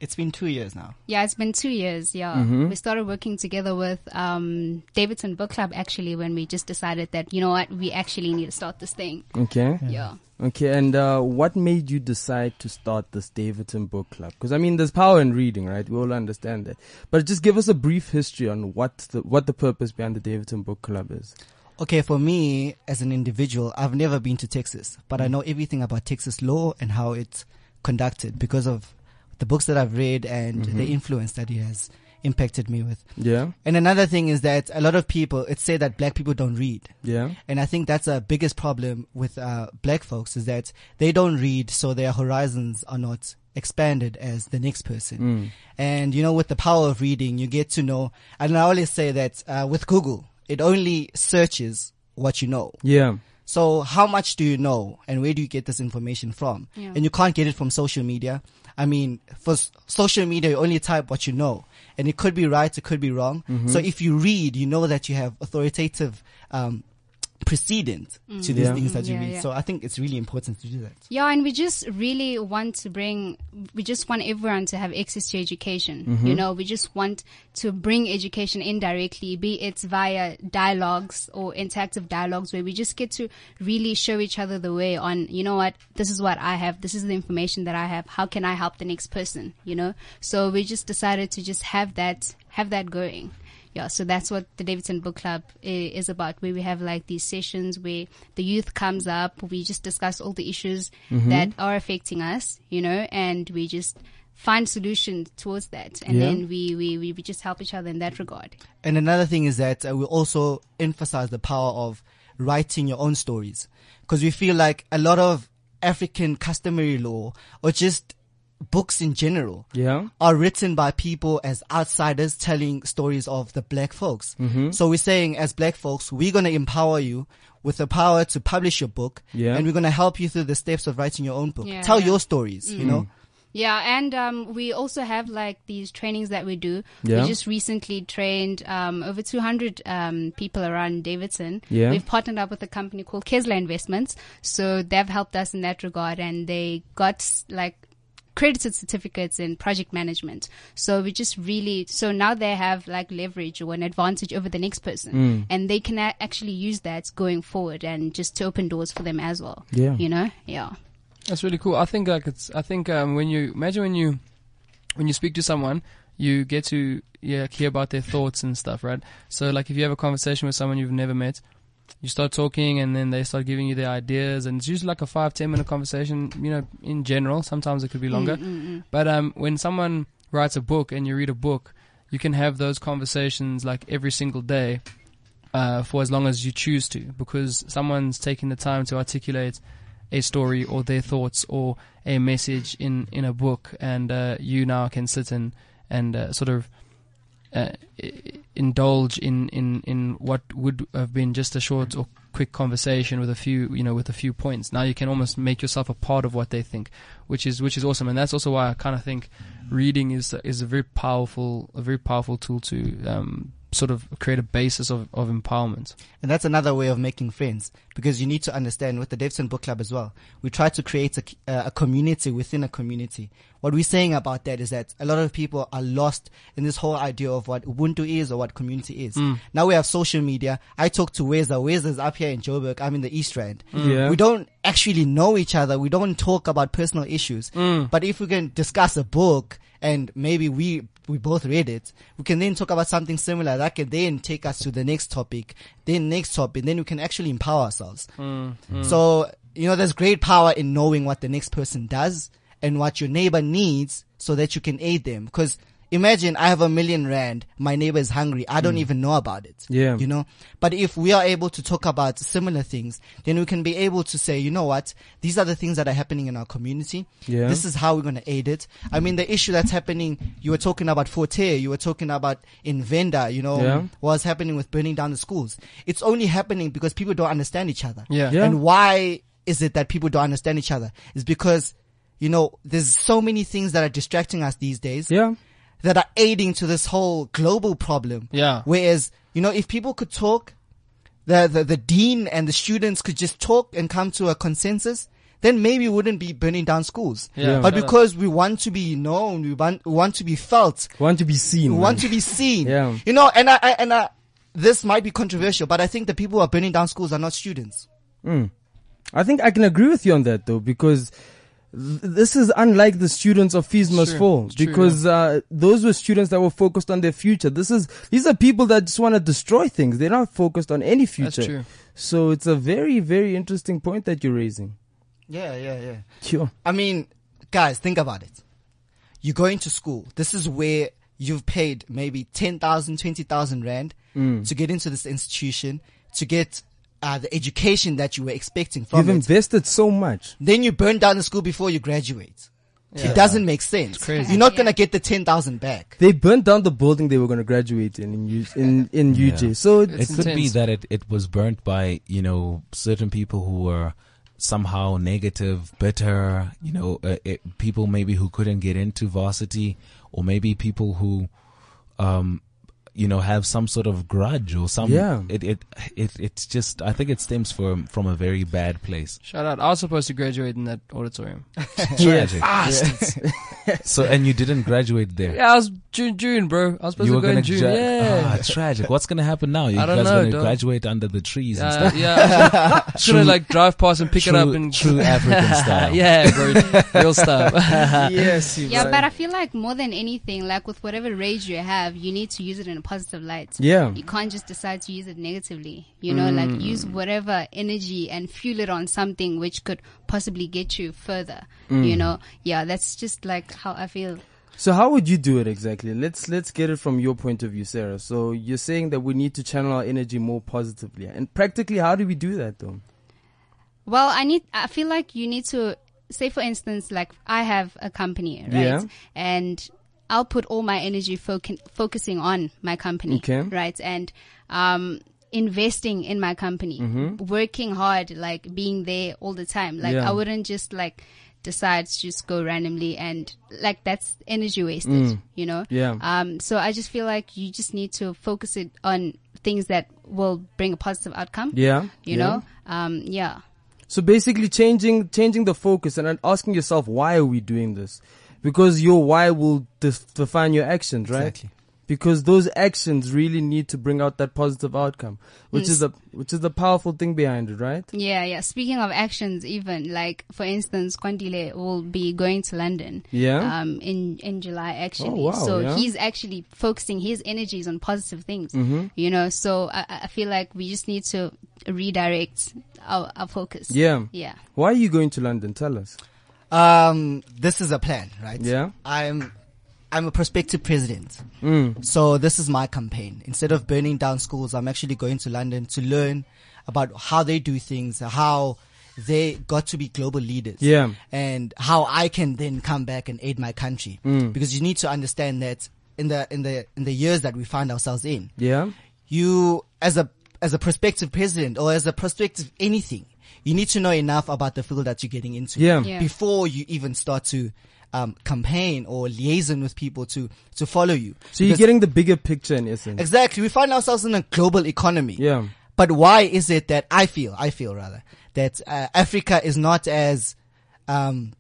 It's been two years now. Yeah, it's been two years. Yeah, Mm-hmm. we started working together with um, Daveyton Book Club actually when we just decided that you know what we actually need to start this thing. Okay. Yeah. Okay. And uh, what made you decide to start this Daveyton Book Club? Because I mean, there's power in reading, right? We all understand that. But just give us a brief history on what the what the purpose behind the Daveyton Book Club is. Okay, for me as an individual, I've never been to Texas, but I know everything about Texas law and how it's conducted because of the books that I've read and the influence that he has impacted me with. Yeah. And another thing is that a lot of people, it's said that black people don't read. Yeah. And I think that's a biggest problem with uh, black folks is that they don't read, so their horizons are not expanded as the next person. And you know, with the power of reading, you get to know. And I always say that uh, with Google, it only searches what you know. Yeah. So how much do you know, and where do you get this information from? Yeah. And you can't get it from social media. I mean, for social media, you only type what you know, and it could be right, it could be wrong. So if you read, you know that you have authoritative um, precedent to mm. these Yeah. things that you Yeah, read. yeah. So I think it's really important to do that. Yeah, and we just really want to bring, we just want everyone to have access to education. You mm-hmm. know, we just want to bring education indirectly, be it via dialogues or interactive dialogues where we just get to really show each other the way on, you know what, this is what I have, this is the information that I have, how can I help the next person, you know? So we just decided to just have that, have that going. Yeah, so that's what the Daveyton Book Club is about, where we have like these sessions where the youth comes up, we just discuss all the issues that are affecting us, you know, and we just find solutions towards that. And Yeah. then we, we, we we just help each other in that regard. And another thing is that uh, we also emphasize the power of writing your own stories because we feel like a lot of African customary law or just books in general Yeah. are written by people as outsiders telling stories of the black folks. Mm-hmm. So we're saying as black folks, we're going to empower you with the power to publish your book Yeah. and we're going to help you through the steps of writing your own book. Yeah, Tell yeah. your stories, you know? Yeah, and um, we also have like these trainings that we do. Yeah. We just recently trained um, over 200 um, people around Daveyton. Yeah. We've partnered up with a company called Kesla Investments, so they've helped us in that regard, and they got like credited certificates in project management. So we just really so now they have like leverage or an advantage over the next person, and they can a- actually use that going forward and just to open doors for them as well. Yeah. You know, yeah. That's really cool. I think like it's. I think um, when you imagine when you when you speak to someone, you get to yeah hear about their thoughts and stuff, right? So like if you have a conversation with someone you've never met, you start talking and then they start giving you their ideas, and it's usually like a five ten minute conversation. You know, in general, sometimes it could be longer. But um, when someone writes a book and you read a book, you can have those conversations like every single day. Uh, for as long as you choose to, because someone's taking the time to articulate a story or their thoughts or a message in, in a book, and uh, you now can sit and and uh, sort of uh, indulge in, in, in what would have been just a short or quick conversation with a few you know with a few points. Now you can almost make yourself a part of what they think, which is which is awesome, and that's also why I kind of think reading is is a very powerful a very powerful tool to um, sort of create a basis of, of empowerment. And that's another way of making friends because you need to understand with the Daveyton Book Club as well. We try to create a, uh, a community within a community. What we're saying about that is that a lot of people are lost in this whole idea of what Ubuntu is or what community is. Mm. Now we have social media. I talk to Weza. Weza's up here in Joburg. I'm in the East Rand. Mm. Yeah. We don't actually know each other. We don't talk about personal issues. Mm. But if we can discuss a book and maybe we we both read it, we can then talk about something similar that can then take us to the next topic, then next topic, then we can actually empower ourselves. Mm, mm. So, you know, there's great power in knowing what the next person does and what your neighbor needs so that you can aid them. Cause imagine I have a million rand, my neighbor is hungry, I don't hmm. even know about it. Yeah. You know, but if we are able to talk about similar things, then we can be able to say, you know what, these are the things that are happening in our community. Yeah. This is how we're going to aid it. I mean, the issue that's happening, you were talking about Fort Hare, you were talking about in Venda, you know, Yeah. what's happening with burning down the schools. It's only happening because people don't understand each other. Yeah. Yeah. And why is it that people don't understand each other? It's because, you know, there's so many things that are distracting us these days Yeah. That are aiding to this whole global problem. Yeah. Whereas, you know, if people could talk, the, the, the dean and the students could just talk and come to a consensus, then maybe we wouldn't be burning down schools. Yeah. But because we want to be known, we want, we want to be felt, We Want to be seen. we man. want to be seen. Yeah. You know, and I, I and I, this might be controversial, but I think the people who are burning down schools are not students. Hmm. I think I can agree with you on that though, because this is unlike the students of Fees Must True. Fall, It's true, because uh, those were students that were focused on their future. This is these are people that just want to destroy things. They're not focused on any future. So it's a very, very interesting point that you're raising. Yeah, yeah, yeah. Sure. I mean, guys, think about it. You're going to school. This is where you've paid maybe 10,000, 20,000 rand Mm. to get into this institution, to get uh, the education that you were expecting from You've it. invested so much. then you burn down the school before you graduate. It doesn't make sense. crazy. You're not Yeah. gonna get the 10,000 back. They burnt down the building they were going to graduate in in, U- in, in Yeah. UJ. So It it's, It's could be that it, it was burnt by, you know, certain people who were somehow negative, bitter, you know, uh, it, people maybe who couldn't get into varsity or maybe people who, um, you know, have some sort of grudge or some, Yeah. it, it, it, it's just, I think it stems from, from a very bad place. Shout out. I was supposed to graduate in that auditorium. Tragic. Ah, so, and you didn't graduate there. Yeah, I was June, June, bro. I was supposed You to were go gonna in June. gra- yeah. ah, tragic. What's gonna happen now? You I don't guys know, gonna dog. graduate under the trees and Yeah, stuff. yeah. Just gonna True- like drive past and pick it up and true African style. yeah, bro, real stuff. yes, Yeah, but I feel like more than anything, like with whatever rage you have, you need to use it in a positive light. Yeah. You can't just decide to use it negatively. You know, like use whatever energy and fuel it on something which could possibly get you further. You know, yeah, that's just like how I feel. So how would you do it exactly? Let's let's get it from your point of view, Sarah. So you're saying that we need to channel our energy more positively, and practically, how do we do that though? Well, I need. I feel like you need to say, for instance, like I have a company, right? Yeah. And I'll put all my energy foc- focusing on my company, Okay. right? And um, investing in my company, Mm-hmm. working hard, like being there all the time. Like Yeah. I wouldn't just like decide to just go randomly and like that's energy wasted, you know? Mm. Yeah. Um, so I just feel like you just need to focus it on things that will bring a positive outcome. Yeah, You yeah. know? Um, yeah. So basically, changing changing the focus and asking yourself, why are we doing this? Because your why will def- define your actions, right? Exactly. Because those actions really need to bring out that positive outcome, which is the which is the powerful thing behind it, right? Yeah, yeah. Speaking of actions, even like for instance, Kwandile will be going to London. Yeah. Um, in in July actually. Oh, wow, so yeah. he's actually focusing his energies on positive things. Mm-hmm. You know, so I, I feel like we just need to redirect our our focus. Yeah. Yeah. Why are you going to London? Tell us. Um, this is a plan, right? Yeah. I'm, I'm a prospective president. Mm. So this is my campaign. Instead of burning down schools, I'm actually going to London to learn about how they do things, how they got to be global leaders. Yeah. And how I can then come back and aid my country. Mm. Because you need to understand that in the, in the, in the years that we find ourselves in, Yeah. you, as a, as a prospective president or as a prospective anything, you need to know enough about the field that you're getting into Yeah. Yeah. before you even start to um, campaign or liaison with people to to follow you. So you're getting the bigger picture in essence. exactly. We find ourselves in a global economy. Yeah. But why is it that I feel, I feel rather, that uh, Africa is not as, um,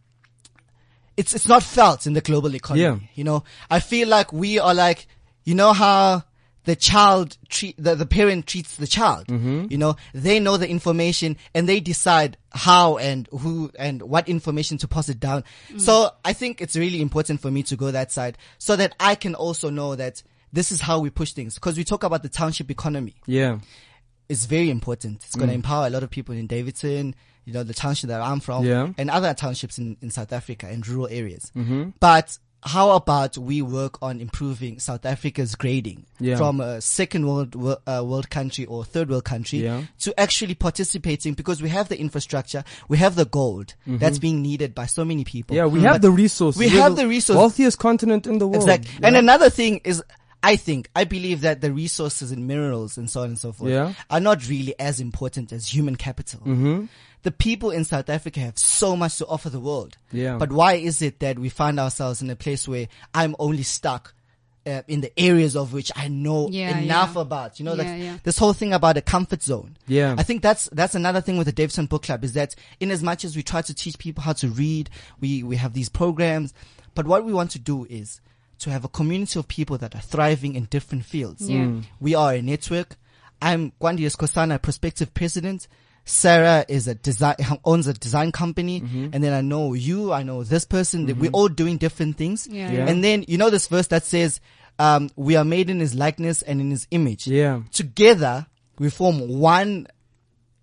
it's it's not felt in the global economy. Yeah. You know, I feel like we are like, you know how the child treat the, the parent treats the child. Mm-hmm. You know, they know the information and they decide how and who and what information to pass it down. So I think it's really important for me to go that side so that I can also know that this is how we push things because we talk about the township economy Yeah. it's very important. It's going to empower a lot of people in Daveyton, you know, the township that I'm from, Yeah. and other townships in, in South Africa and rural areas. Mm-hmm. But how about we work on improving South Africa's grading Yeah. from a second world uh, world country or third world country Yeah. to actually participating because we have the infrastructure, we have the gold that's being needed by so many people. Mm-hmm. Yeah, we But have the resources. We We're have the resources. Wealthiest continent in the world. Exactly. Yeah. And another thing is, I think, I believe that the resources and minerals and so on and so forth Yeah. are not really as important as human capital. Mm-hmm. The people in South Africa have so much to offer the world. Yeah. But why is it that we find ourselves in a place where I'm only stuck uh, in the areas of which I know Yeah, enough yeah. about? You know, Yeah, like yeah. this whole thing about a comfort zone. Yeah. I think that's that's another thing with the Daveyton Book Club is that in as much as we try to teach people how to read, we we have these programs, but what we want to do is to have a community of people that are thriving in different fields. Yeah. Mm. We are a network. I'm Gwandi Escosana, a prospective president. Sarah is a design owns a design company, Mm-hmm. and then I know you, I know this person. that We're all doing different things, Yeah. Yeah. and then you know this verse that says, um, "We are made in His likeness and in His image." Yeah. together we form one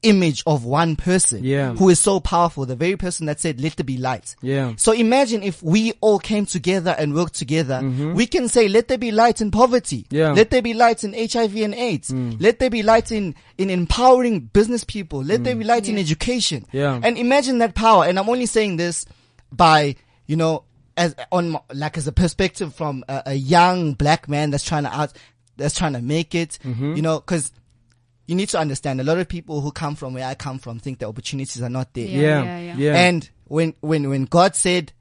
image of one person Yeah. who is so powerful the very person that said let there be light Yeah. so imagine if we all came together and worked together Mm-hmm. we can say let there be light in poverty Yeah. let there be light in hiv and aids let there be light in in empowering business people let there be light in education Yeah. and imagine that power and i'm only saying this by you know as on like as a perspective from a, a young black man that's trying to out that's trying to make it Mm-hmm. you know because you need to understand a lot of people who come from where i come from think the opportunities are not there Yeah, Yeah. yeah, yeah. Yeah. and when when when god said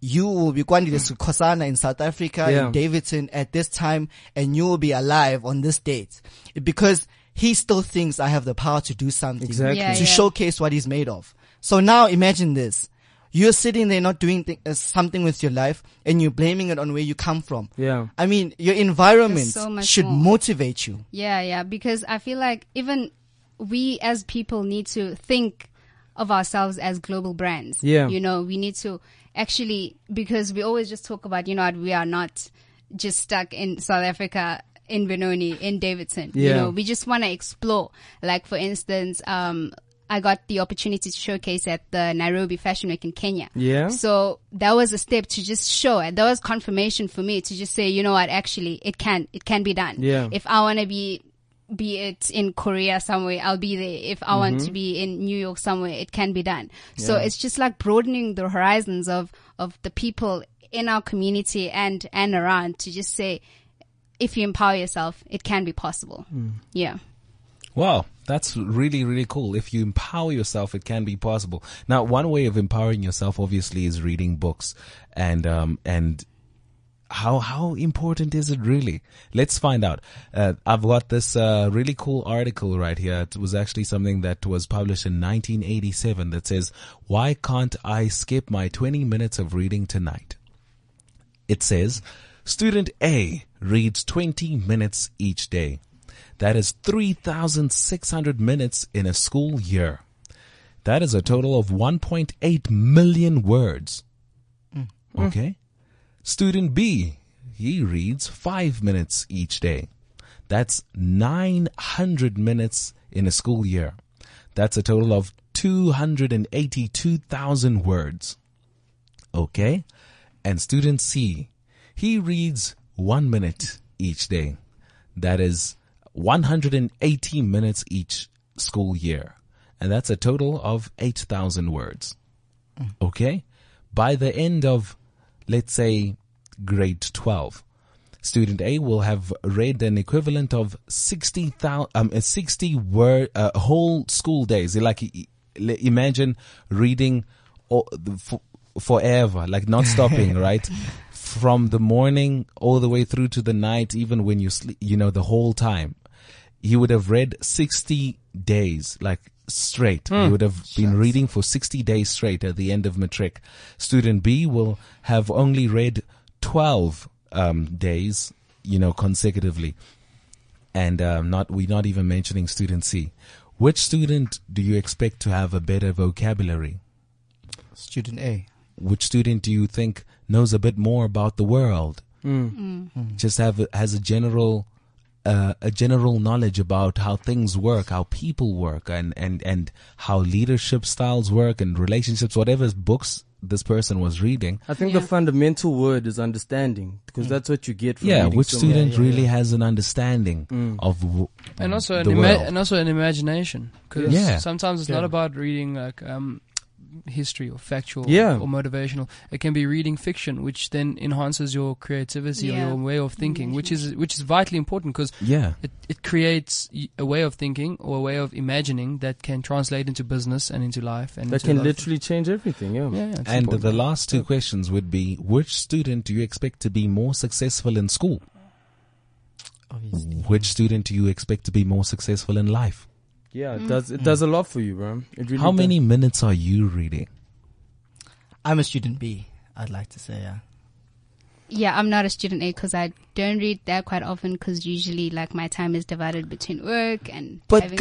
you will be Kwandi Kosana in South Africa, Yeah. in Daveyton at this time, and you will be alive on this date. Because he still thinks I have the power to do something. Exactly. Yeah, to yeah. showcase what he's made of. So now imagine this. You're sitting there not doing th- uh, something with your life and you're blaming it on where you come from. Yeah. I mean, your environment so should more. motivate you. Yeah, yeah, because I feel like even we as people need to think of ourselves as global brands. Yeah. You know, we need to actually, because we always just talk about, you know, we are not just stuck in South Africa, in Benoni, in Daveyton. Yeah. You know, we just want to explore. Like, for instance, um, I got the opportunity to showcase at the Nairobi Fashion Week in Kenya. Yeah. So that was a step to just show, and that was confirmation for me to just say, you know what, actually, it can, it can be done. Yeah. If I want to be, be it in Korea somewhere, I'll be there. If I want Mm-hmm. to be in New York somewhere, it can be done. So it's just like broadening the horizons of, of the people in our community and, and around to just say, if you empower yourself, it can be possible. Mm. Yeah. Wow, that's really, really cool. If you empower yourself, it can be possible. Now, one way of empowering yourself, obviously, is reading books, and um, and how how important is it really? Let's find out. Uh, I've got this uh, really cool article right here. It was actually something that was published in 1987 that says, "Why can't I skip my 20 minutes of reading tonight?" It says, student A reads 20 minutes each day. That is 3,600 minutes in a school year. That is a total of 1.8 million words. Hmm. Okay. Student B, he reads five minutes each day. That's 900 minutes in a school year. That's a total of 282,000 words. Okay. And student C, he reads one minute each day. That is 180 minutes each school year. And that's a total of 8,000 words. Okay. By the end of, let's say, grade 12, student A will have read an equivalent of 60,000, um, uh, 60 word, uh, whole school days. Like, imagine reading all, the, f- forever, like not stopping, right? From the morning all the way through to the night, even when you sleep, you know, the whole time. He would have read 60 days, like straight. He would have been reading for 60 days straight at the end of matric. Student B will have only read 12 um, days, you know, consecutively. And um, not we're not even mentioning student C. Which student do you expect to have a better vocabulary? Student A. Which student do you think knows a bit more about the world? Mm. Just have a, has a general uh, a general knowledge about how things work, how people work, and and and how leadership styles work and relationships. Whatever books this person was reading. I think Yeah. the fundamental word is understanding because that's what you get from Yeah, which so student much. really has an understanding of w- and also an ima- world? and also an imagination because Yeah. sometimes it's not about reading like um history or factual Yeah. or motivational it can be reading fiction which then enhances your creativity or your way of thinking which is which is vitally important because yeah. it, it creates a way of thinking or a way of imagining that can translate into business and into life and that can a lot of literally change everything. Yeah. yeah, yeah, And important. the last two questions would be: Which student do you expect to be more successful in school? Obviously. Which student do you expect to be more successful in life? Yeah, it mm. does it does a lot for you, bro. It really How does. many minutes are you reading? I'm a student B. I'd like to say, yeah. Yeah, I'm not a student A because I don't read that quite often because usually like my time is divided between work and. having to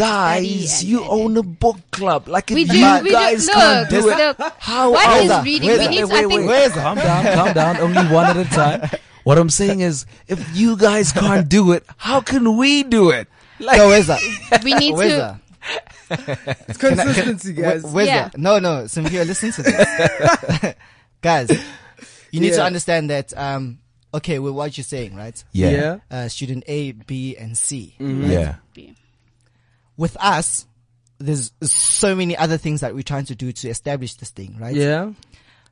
study and- and- a book club. Like We do. we do. Look, look. how What are is that? reading? Where's We that? need to- wait, I wait, think- wait. Calm down, calm down. Only one at a time. What I'm saying is, if you guys can't do it, how can we do it? Like, No, where's that? We need Where's to. that? It's consistency, guys. Where- where's Yeah. that? No, no, Samir, listen to this. guys, you need to understand that, um, okay, with what you're saying, right? yeah, yeah. Uh, student A, B, and C. yeah, With us, there's so many other things that we're trying to do to establish this thing, right? Yeah.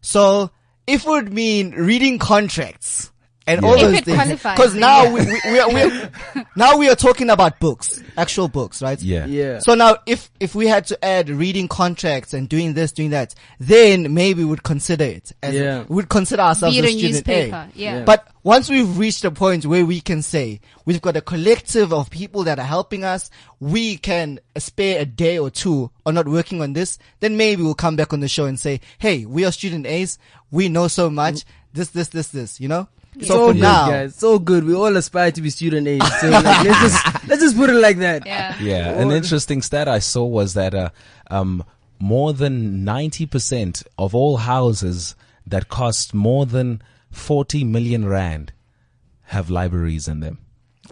So, if it would mean reading contracts and Yeah. all If those it things, because now yeah. we, we, we, are, we are, now we are talking about books, actual books, right? yeah, Yeah. So now, if if we had to add reading contracts and doing this, doing that, then maybe we'd consider it. As Yeah. we'd consider ourselves Read a a student eh? newspaper. A. Yeah. Yeah. But once we've reached a point where we can say we've got a collective of people that are helping us, we can spare a day or two on not working on this, then maybe we'll come back on the show and say, hey, we are student A's, we know so much, mm. this, this, this, this, you know? It's So all good, now, guys. It's all good. We all aspire to be student A's. So like, let's just let's just put it like that. Yeah. yeah. An interesting stat I saw was that uh, um, more than ninety percent of all houses that cost more than forty million rand have libraries in them.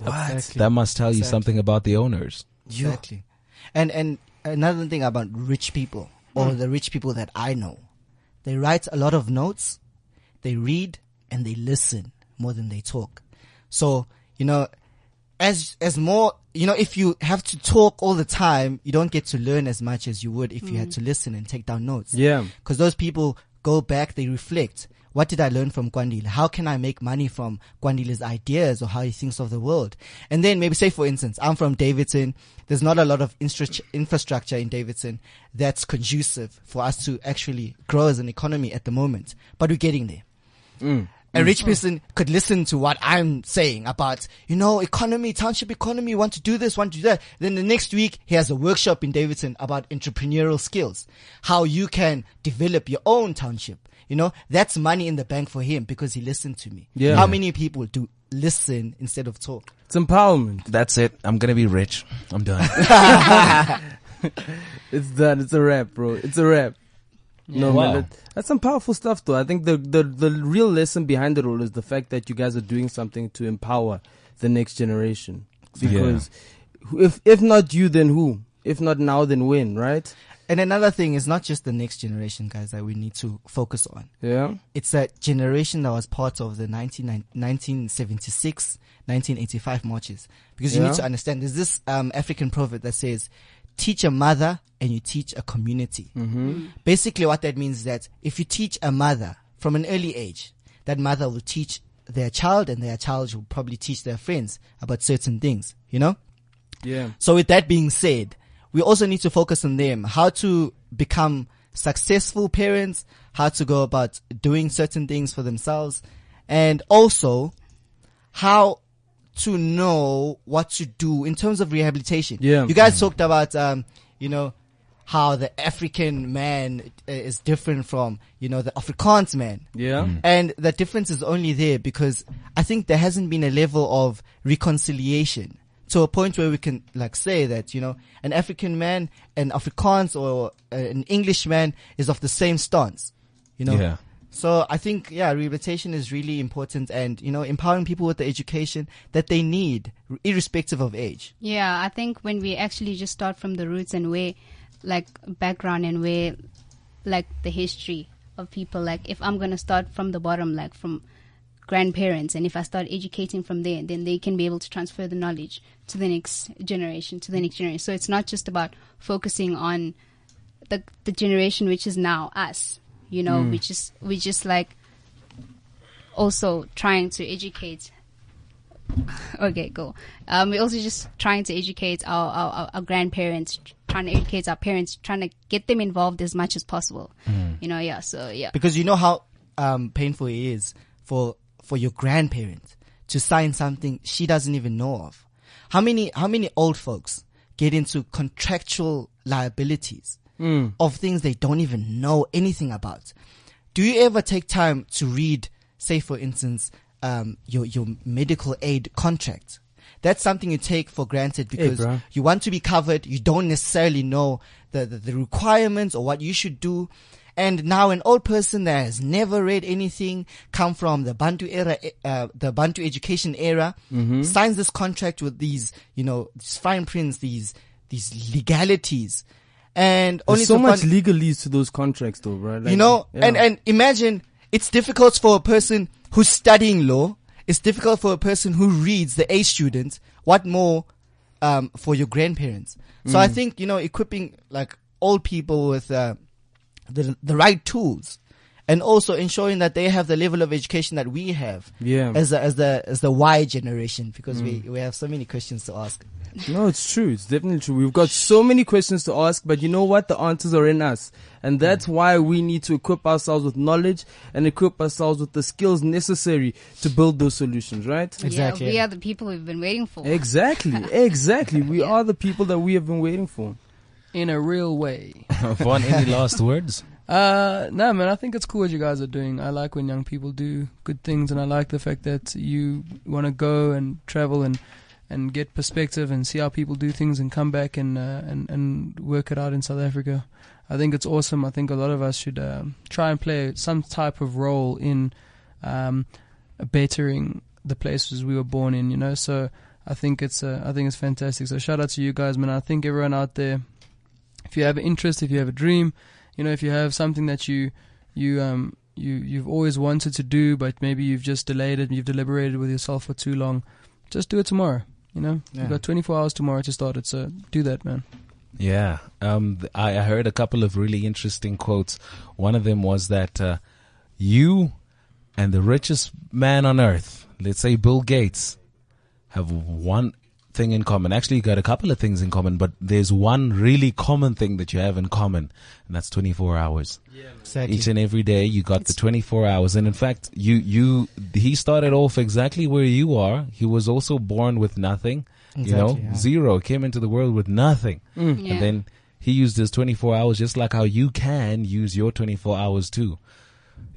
Exactly. That must tell you Exactly. something about the owners. Exactly. And and another thing about rich people or the rich people that I know, they write a lot of notes, they read and they listen more than they talk. So, you know, as as more you know, if you have to talk all the time, you don't get to learn as much as you would if you had mm. to listen and take down notes. Yeah. Because those people go back, they reflect. What did I learn from Kwandile? How can I make money from Kwandile's ideas or how he thinks of the world? And then maybe say, for instance, I'm from Daveyton. There's not a lot of infrastructure in Daveyton that's conducive for us to actually grow as an economy at the moment, but we're getting there. Mm. A mm. rich person could listen to what I'm saying about, you know, economy, township economy, want to do this, want to do that. Then the next week, he has a workshop in Daveyton about entrepreneurial skills. How you can develop your own township. You know, that's money in the bank for him because he listened to me. Yeah. How many people do listen instead of talk? It's empowerment. That's it. I'm gonna be rich. I'm done. It's done. It's a wrap, bro. It's a wrap. No Wow. man, that, that's some powerful stuff, though. I think the, the the real lesson behind it all is the fact that you guys are doing something to empower the next generation. Because who- if if not you, then who? If not now, then when? Right? And another thing is not just the next generation, guys, that we need to focus on. Yeah. It's that generation that was part of the 19, 1976, 1985 marches. Because you Yeah. need to understand, there's this um, African proverb that says, teach a mother and you teach a community. Mm-hmm. Basically what that means is that if you teach a mother from an early age, that mother will teach their child and their child will probably teach their friends about certain things, you know? Yeah. So with that being said, we also need to focus on them, how to become successful parents, how to go about doing certain things for themselves, and also how to know what to do in terms of rehabilitation. Yeah. You guys talked about, um, you know, how the African man uh, is different from, you know, the Afrikaans man. Yeah. And the difference is only there because I think there hasn't been a level of reconciliation to a point where we can like say that, you know, an African man, an Afrikaans or uh, an Englishman is of the same stance, you know? Yeah. So I think, yeah, rehabilitation is really important and, you know, empowering people with the education that they need, irrespective of age. Yeah, I think when we actually just start from the roots and where, like, background and where, like, the history of people, like, if I'm going to start from the bottom, like, from grandparents, and if I start educating from there, then they can be able to transfer the knowledge to the next generation, to the next generation. So it's not just about focusing on the, the generation which is now us, you know, we just, we just like, also trying to educate okay, go. Um, we're also just trying to educate our, our, our- our grandparents, trying to educate our parents, trying to get them involved as much as possible. You know, yeah. So yeah, Because you know how, um, painful it is for, for your grandparents to sign something she doesn't even know of. How many, how many old folks get into contractual liabilities of things they don't even know anything about? Do you ever take time to read, say for instance, um, your, your medical aid contract? That's something you take for granted because bruh. you want to be covered. You don't necessarily know the, the, the requirements or what you should do. And now an old person that has never read anything, come from the Bantu era, uh, the Bantu education era, Mm-hmm. signs this contract with these, you know, these fine prints, these, these legalities. And only so much find- legalese to those contracts, though, right? Like, you know, yeah. and, and imagine it's difficult for a person who's studying law. It's difficult for a person who reads the A student. What more, um, for your grandparents? So Mm. I think, you know, equipping like old people with, uh, the, the right tools and also ensuring that they have the level of education that we have Yeah. Mm. as the, as the, as the Y generation because we, we have so many questions to ask. No, it's true. It's definitely true. We've got so many questions to ask, but you know what? The answers are in us. And that's why we need to equip ourselves with knowledge and equip ourselves with the skills necessary to build those solutions, right? Exactly. yeah, we are the people we've been waiting for. Exactly. Exactly. We are the people that we have been waiting for. in a real way. Vaughn, any last words? Uh, no, man, I think it's cool what you guys are doing. I like when young people do good things, and I like the fact that you want to go and travel and and get perspective and see how people do things and come back and uh, and and work it out in South Africa. I think it's awesome. I think a lot of us should um, try and play some type of role in um, bettering the places we were born in. You know, so I think it's uh, I think it's fantastic. So shout out to you guys, man. I think everyone out there, if you have an interest, if you have a dream, you know, if you have something that you you um you you've always wanted to do, but maybe you've just delayed it, you've deliberated with yourself for too long, just do it tomorrow. You know, Yeah. you've got 24 hours tomorrow to start it, so do that, man. Yeah. Um, I, I heard a couple of really interesting quotes. One of them was that, uh, you and the richest man on earth, let's say Bill Gates, have one thing in common. Actually, you got a couple of things in common, but there's one really common thing that you have in common, and that's 24 hours. Yeah, Exactly. Each and every day, you got the 24 hours. And in fact, you, you, he started off exactly where you are. He was also born with nothing, you know, yeah. zero, came into the world with nothing. Mm. Yeah. And then he used his 24 hours just like how you can use your 24 hours too.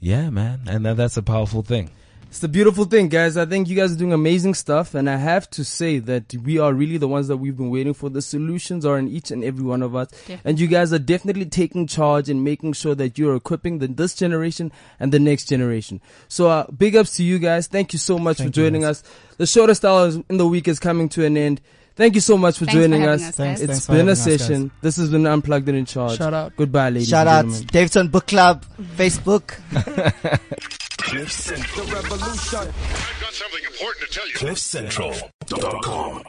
Yeah, man. And that, that's a powerful thing. It's the beautiful thing, guys. I think you guys are doing amazing stuff, and I have to say that we are really the ones that we've been waiting for. The solutions are in each and every one of us, and you guys are definitely taking charge and making sure that you're equipping the, this generation and the next generation. So, uh, big ups to you guys. Thank you so much Thank for joining guys. us. The shortest hours in the week is coming to an end. Thank you so much for Thanks joining having us. us, guys. Thanks, It's thanks been having a us, session. This has been Unplugged and in Charge. Shout out. Goodbye, ladies Shout and out. Daveyton Book Club, Facebook. Cliff Central. I've got something important to tell you. CliffCentral.com.